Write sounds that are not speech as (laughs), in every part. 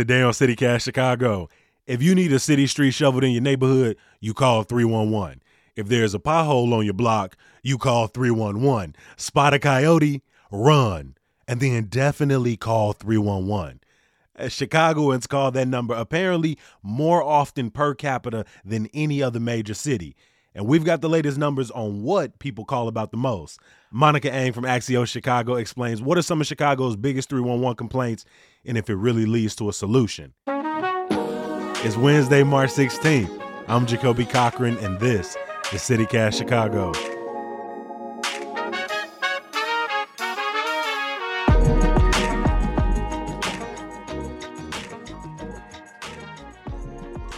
Today on CityCast Chicago, if you need a city street shoveled in your neighborhood, you call 311. If there's a pothole on your block, you call 311. Spot a coyote, run. And then definitely call 311. Uh, As Chicagoans call that number apparently more often per capita than any other major city. And we've got the latest numbers on what people call about the most. Monica Eng from Axios Chicago explains what are some of Chicago's biggest 311 complaints and if it really leads to a solution. It's Wednesday, March 16th. I'm Jacoby Cochran, and this is CityCast Chicago.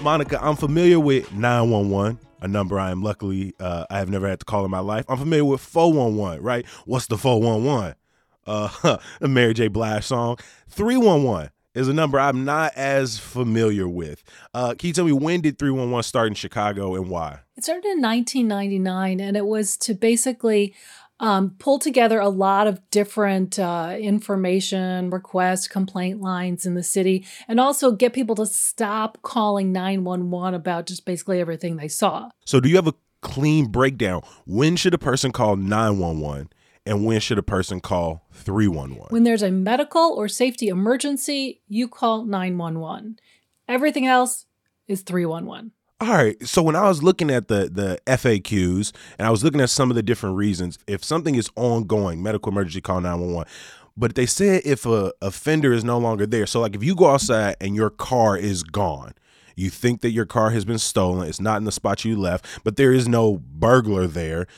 Monica, I'm familiar with 911, a number I am luckily uh, I have never had to call in my life. I'm familiar with 411, right? What's the 411? Uh, (laughs) a Mary J. Blige song. 311 is a number I'm not as familiar with. Uh, can you tell me when did 311 start in Chicago and why? It started in 1999, and it was to basically um, pull together a lot of different uh, information, requests, complaint lines in the city, and also get people to stop calling 911 about just basically everything they saw. So, do you have a clean breakdown? When should a person call 911? And when should a person call 311? When there's a medical or safety emergency, you call 911. Everything else is 311. All right. So when I was looking at the the FAQs and I was looking at some of the different reasons, if something is ongoing, medical emergency, call 911. But they said if a offender is no longer there. So like if you go outside and your car is gone, you think that your car has been stolen, it's not in the spot you left, but there is no burglar there.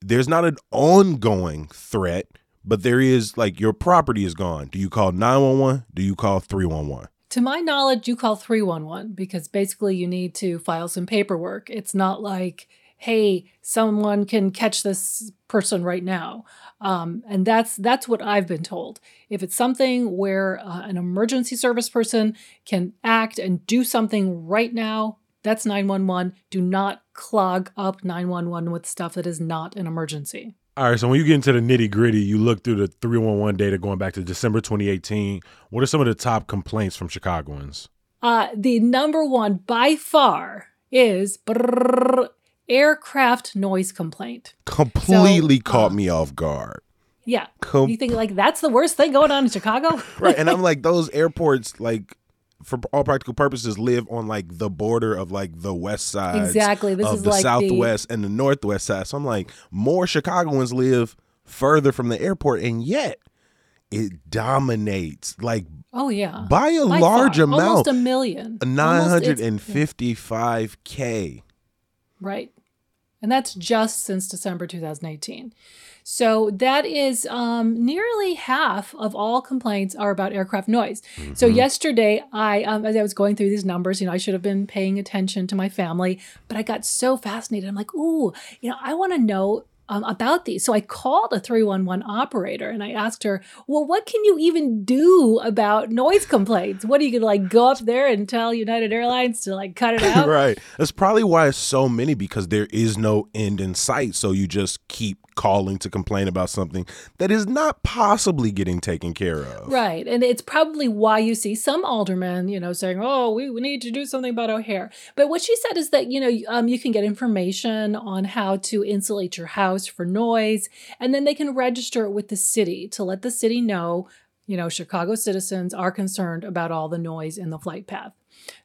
There's not an ongoing threat, but there is like your property is gone. Do you call 911? Do you call 311? To my knowledge, you call 311 because basically you need to file some paperwork. It's not like, hey, someone can catch this person right now. Um, and that's that's what I've been told. If it's something where uh, an emergency service person can act and do something right now, that's 911. Do not clog up 911 with stuff that is not an emergency. All right, so when you get into the nitty gritty, you look through the 311 data going back to December 2018. What are some of the top complaints from Chicagoans? Uh, the number one by far is brrr, aircraft noise complaint. Completely so, caught uh, me off guard. Yeah. Com- you think like that's the worst thing going on in Chicago? right. And (laughs) I'm like, those airports, like, for all practical purposes live on like the border of like the west side exactly. This is the like southwest the... and the northwest side. So i'm like more chicagoans live further from the airport and yet it dominates like oh yeah. by a by large far. amount. almost a million 955k right. And that's just since december 2018 so that is um, nearly half of all complaints are about aircraft noise. Mm-hmm. So yesterday, I um, as I was going through these numbers, you know, I should have been paying attention to my family, but I got so fascinated. I'm like, ooh, you know, I want to know um, about these. So I called a 311 operator and I asked her, well, what can you even do about noise complaints? What are you going to like go up there and tell United Airlines to like cut it (laughs) out? right. That's probably why it's so many because there is no end in sight. So you just keep calling to complain about something that is not possibly getting taken care of. Right. And it's probably why you see some aldermen, you know, saying, oh, we, we need to do something about O'Hare. But what she said is that, you know, um, you can get information on how to insulate your house for noise, and then they can register it with the city to let the city know, you know, Chicago citizens are concerned about all the noise in the flight path.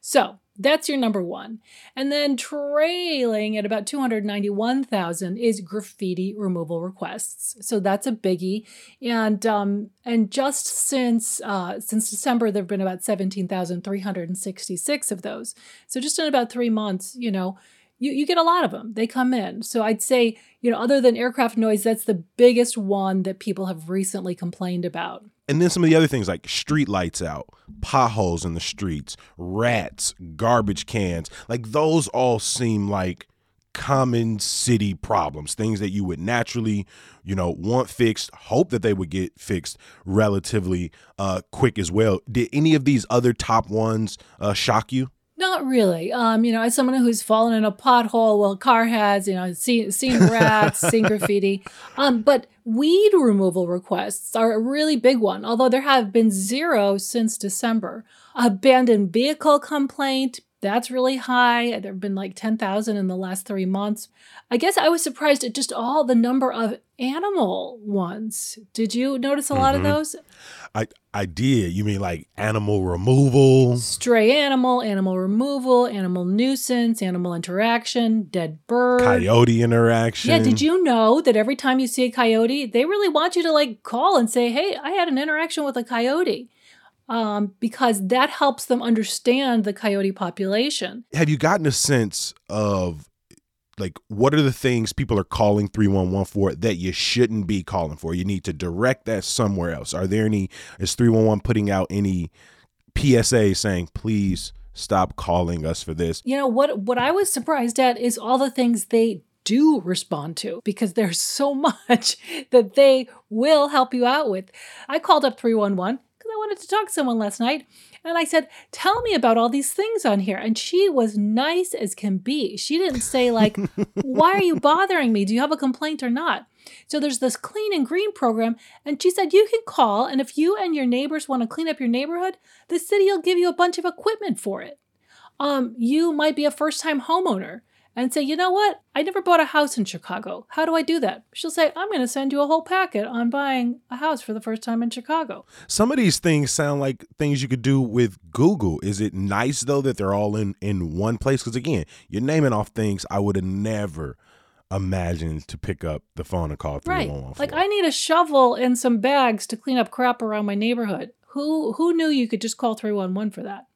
So that's your number one. And then trailing at about 291,000 is graffiti removal requests. So that's a biggie. And um, and just since uh, since December, there have been about 17,366 of those. So just in about three months, you know, you, you get a lot of them. They come in. So I'd say, you know, other than aircraft noise, that's the biggest one that people have recently complained about. And then some of the other things like street lights out, potholes in the streets, rats, garbage cans, like those all seem like common city problems, things that you would naturally, you know, want fixed, hope that they would get fixed relatively uh, quick as well. Did any of these other top ones uh, shock you? No, Not really. Um, you know, as someone who's fallen in a pothole, well, car has, you know, seen, seen rats, seen (laughs) graffiti. Um, but weed removal requests are a really big one, although there have been zero since December. Abandoned vehicle complaint, that's really high. There have been like 10,000 in the last three months. I guess I was surprised at just all the number of animal ones. Did you notice a lot Mhm. of those? I I did. You mean like animal removal? Stray animal, animal removal, animal nuisance, animal interaction, dead bird. Coyote interaction. Yeah, did you know that every time you see a coyote, they really want you to like call and say, "Hey, I had an interaction with a coyote," um, because that helps them understand the coyote population. Have you gotten a sense of like what are the things people are calling 311 for that you shouldn't be calling for? You need to direct that somewhere else. Are there any is 311 putting out any PSA saying please stop calling us for this? You know what? What I was surprised at is all the things they do respond to because there's so (laughs) much that they will help you out with. I called up 311 because I wanted to talk to someone last night. And I said, Tell me about all these things on here. And she was nice as can be. She didn't say, like, (laughs) why are you bothering me? Do you have a complaint or not? So there's this clean and green program. And she said, You can call. And if you and your neighbors want to clean up your neighborhood, the city will give you a bunch of equipment for it. Um, you might be a first time homeowner and say, you know what? I never bought a house in Chicago. How do I do that? She'll say, I'm going to send you a whole packet on buying a house for the first time in Chicago. Some of these things sound like things you could do with Google. Is it nice though that they're all in in one place? Because again, you're naming off things I would have never imagined to pick up the phone and call Right. Like. I need a shovel and some bags to clean up crap around my neighborhood. Who who knew you could just call 311 for that?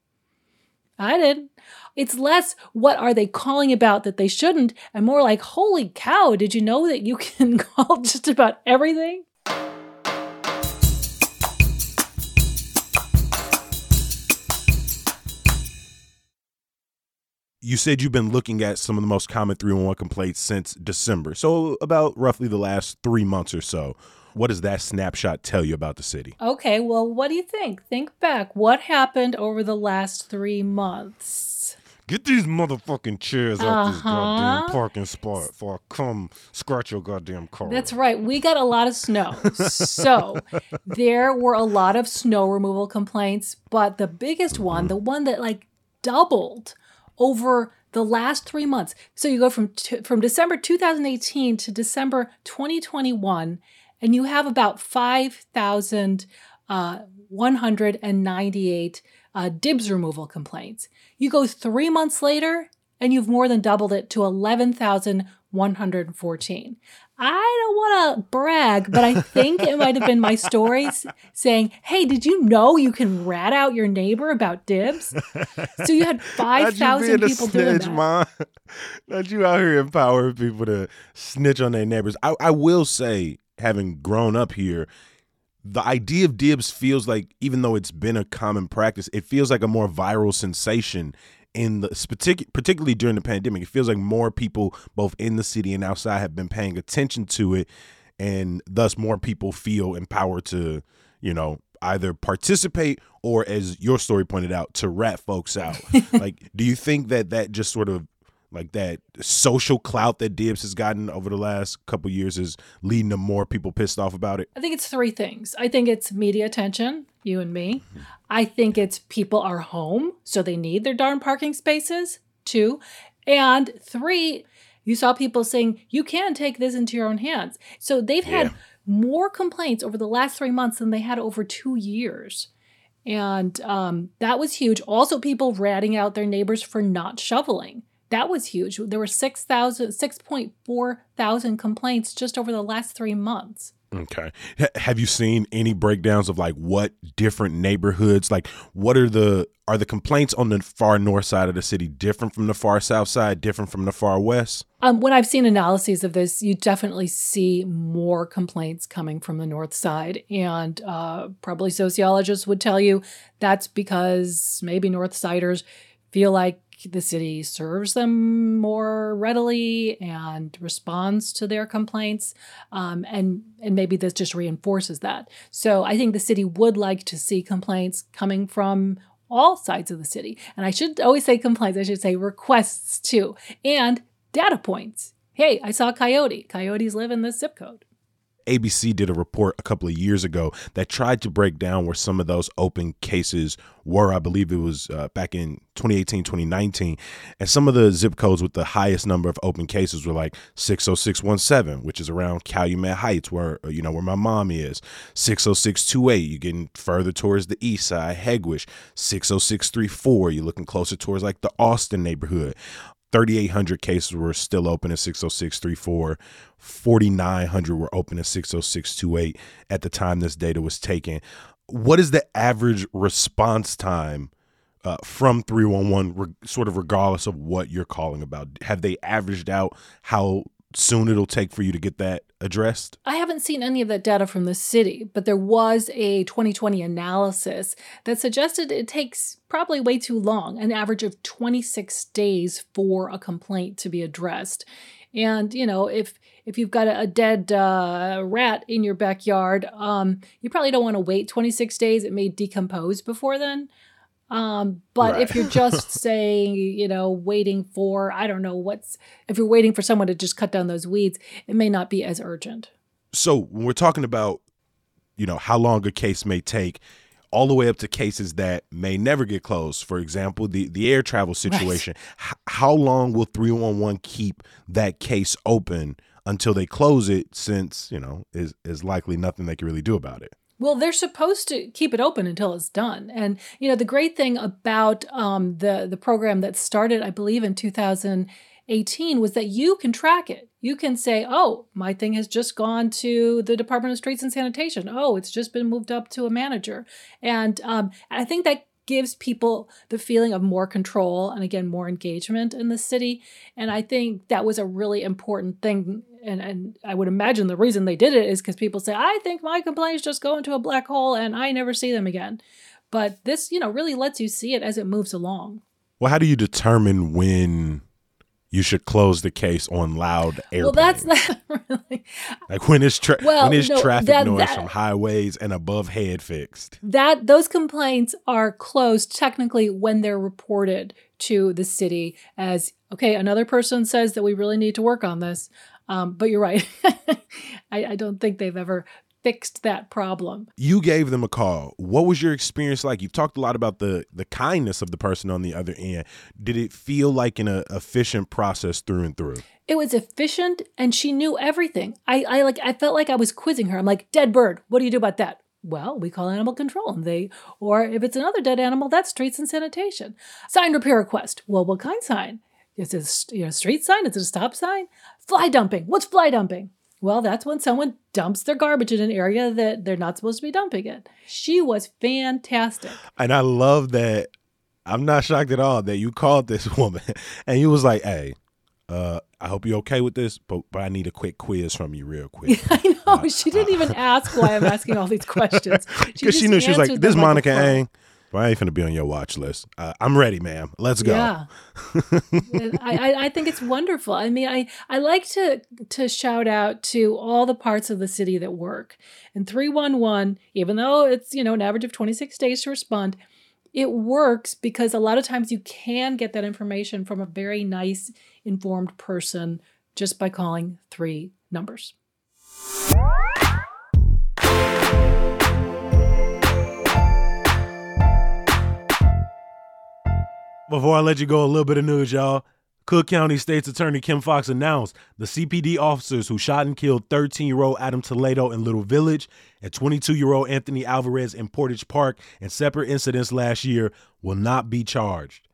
I did. It's less what are they calling about that they shouldn't and more like holy cow, did you know that you can (laughs) call just about everything? you said you've been looking at some of the most common 311 complaints since December. So about roughly the last 3 months or so. What does that snapshot tell you about the city? Okay, well, what do you think? Think back. What happened over the last three months? Get these motherfucking chairs off this Uh-huh. goddamn parking spot before I come scratch your goddamn car. That's right. We got a lot of snow. so there were a lot of snow removal complaints, but the biggest one, the one that like doubled over the last three months. So you go from t- from December 2018 to December 2021, and you have about 5,198 uh, dibs removal complaints. You go three months later, and you've more than doubled it to 11,114. I don't want to brag, but I think it might have been my stories saying, Hey, did you know you can rat out your neighbor about dibs? So you had (laughs) 5,000 people doing that. Mom. (laughs) Not you out here empowering people to snitch on their neighbors. I, I will say, having grown up here, the idea of dibs feels like, even though it's been a common practice, it feels like a more viral sensation in the partic- particularly during the pandemic. It feels like more people, both in the city and outside, have been paying attention to it, and thus more people feel empowered to, you know, either participate or, as your story pointed out, to rat folks out. (laughs) like, do you think that that just sort of like that social clout that Dibs has gotten over the last couple years is leading to more people pissed off about it? I think it's three things. I think it's media attention, you and me. I think it's people are home, so they need their darn parking spaces, two. And three, you saw people saying, you can take this into your own hands. So they've had Yeah. more complaints over the last three months than they had over two years. And um, that was huge. Also, people ratting out their neighbors for not shoveling. That was huge. There were 6,000, 6.4 thousand complaints just over the last three months. Okay. H- have you seen any breakdowns of like what different neighborhoods like what are the are the complaints on the far north side of the city different from the far south side, different from the far west? Um, when I've seen analyses of this, you definitely see more complaints coming from the north side. And uh, probably sociologists would tell you that's because maybe north siders feel like the city serves them more readily and responds to their complaints. Um, and, and maybe this just reinforces that. So I think the city would like to see complaints coming from all sides of the city. And I should always say complaints, I should say requests too, and data points. Hey, I saw a coyote. Coyotes live in this zip code. ABC did a report a couple of years ago that tried to break down where some of those open cases were. I believe it was uh, back in 2018, 2019. And some of the zip codes with the highest number of open cases were like 60617, which is around Calumet Heights, where, uh, you know, where my mom is. 60628, you're getting further towards the east side, Hegewisch. 60634, you're looking closer towards like the Austin neighborhood. 3,800 cases were still open at 60634. 4,900 were open at 60628 at the time this data was taken. What is the average response time uh, from 311, re- sort of regardless of what you're calling about? Have they averaged out how soon it'll take for you to get that addressed? I haven't seen any of that data from the city, but there was a 2020 analysis that suggested it takes probably way too long, an average of 26 days for a complaint to be addressed. And you know, if if you've got a, dead uh, rat in your backyard, um, you probably don't want to wait 26 days. It may decompose before then. Um, but right. if you're just (laughs) saying, you know, waiting for, I don't know what's, if you're waiting for someone to just cut down those weeds, it may not be as urgent. So when we're talking about, you know, how long a case may take, all the way up to cases that may never get closed. For example, the, the air travel situation. Right. H- how long will 311 keep that case open until they close it since, you know, is, is likely nothing they can really do about it? Well, they're supposed to keep it open until it's done. And you know, the great thing about um, the the program that started, I believe, in 2018, was that you can track it. You can say, "Oh, my thing has just gone to the Department of Streets and Sanitation. Oh, it's just been moved up to a manager." And um, I think that gives people the feeling of more control and again more engagement in the city and i think that was a really important thing and, and I would imagine the reason they did it is because people say, I think my complaints just go into a black hole and I never see them again. But this, you know, really lets you see it as it moves along. Well, how do you determine when you should close the case on loud airplanes? Well, that's not (laughs) really like when is tra- well, when is no, traffic that, noise that, from highways and above head fixed. That those complaints are closed technically when they're reported to the city as okay. Another person says that we really need to work on this. Um, but you're right. (laughs) I, I don't think they've ever fixed that problem. You gave them a call. What was your experience like? You've talked a lot about the the kindness of the person on the other end. Did it feel like an uh, efficient process through and through? It was efficient, and she knew everything. I, I like. I felt like I was quizzing her. I'm like, dead bird. What do you do about that? Well, we call animal control, and they, or if it's another dead animal, that's streets and sanitation. Sign repair request. Well, what kind sign? Is it a you know, street sign? Is it a stop sign? Fly dumping. What's fly dumping? Well, that's when someone dumps their garbage in an area that they're not supposed to be dumping it. She was fantastic. And I love that. I'm not shocked at all that you called this (laughs) woman and you was like, hey, uh, I hope you're okay with this, but, but I need a quick quiz from you real quick. (laughs) I know. Uh, she didn't even (laughs) ask why I'm asking all these questions. Because she, she, knew she was like, this Monica I ain't finna be on your watch list. Uh, I'm ready, ma'am. Let's go. Yeah, (laughs) I, I think it's wonderful. I mean, I I like to to shout out to all the parts of the city that work. And three one one, even though it's you know an average of 26 days to respond, it works because a lot of times you can get that information from a very nice, informed person just by calling three numbers. Before I let you go, a little bit of news, y'all. Cook County State's Attorney Kim Foxx announced the CPD officers who shot and killed 13 year old Adam Toledo in Little Village and 22 year old Anthony Alvarez in Portage Park in separate incidents last year will not be charged.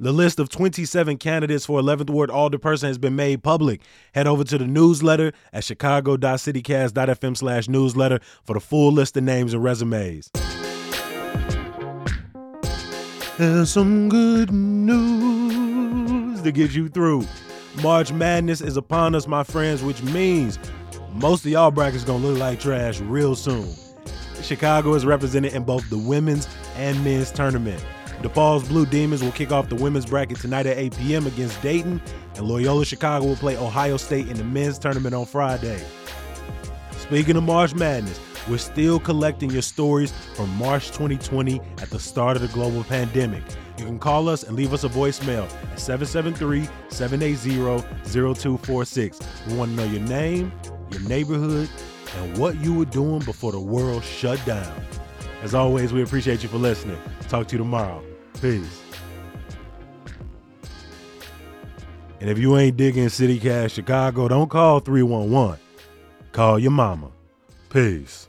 The list of 27 candidates for 11th Ward Alderperson has been made public. Head over to the newsletter at chicago.citycast.fm slash newsletter for the full list of names and resumes. There's some good news to get you through. March Madness is upon us, my friends, which means most of y'all brackets gonna look like trash real soon. Chicago is represented in both the women's and men's tournament. DePaul's Blue Demons will kick off the women's bracket tonight at 8 p.m. against Dayton, and Loyola Chicago will play Ohio State in the men's tournament on Friday. Speaking of March Madness, We're still collecting your stories from March 2020 at the start of the global pandemic. You can call us and leave us a voicemail at 773 780 0246. We want to know your name, your neighborhood, and what you were doing before the world shut down. As always, we appreciate you for listening. Talk to you tomorrow. Peace. And if you ain't digging City Cast Chicago, don't call 311. Call your mama. Peace.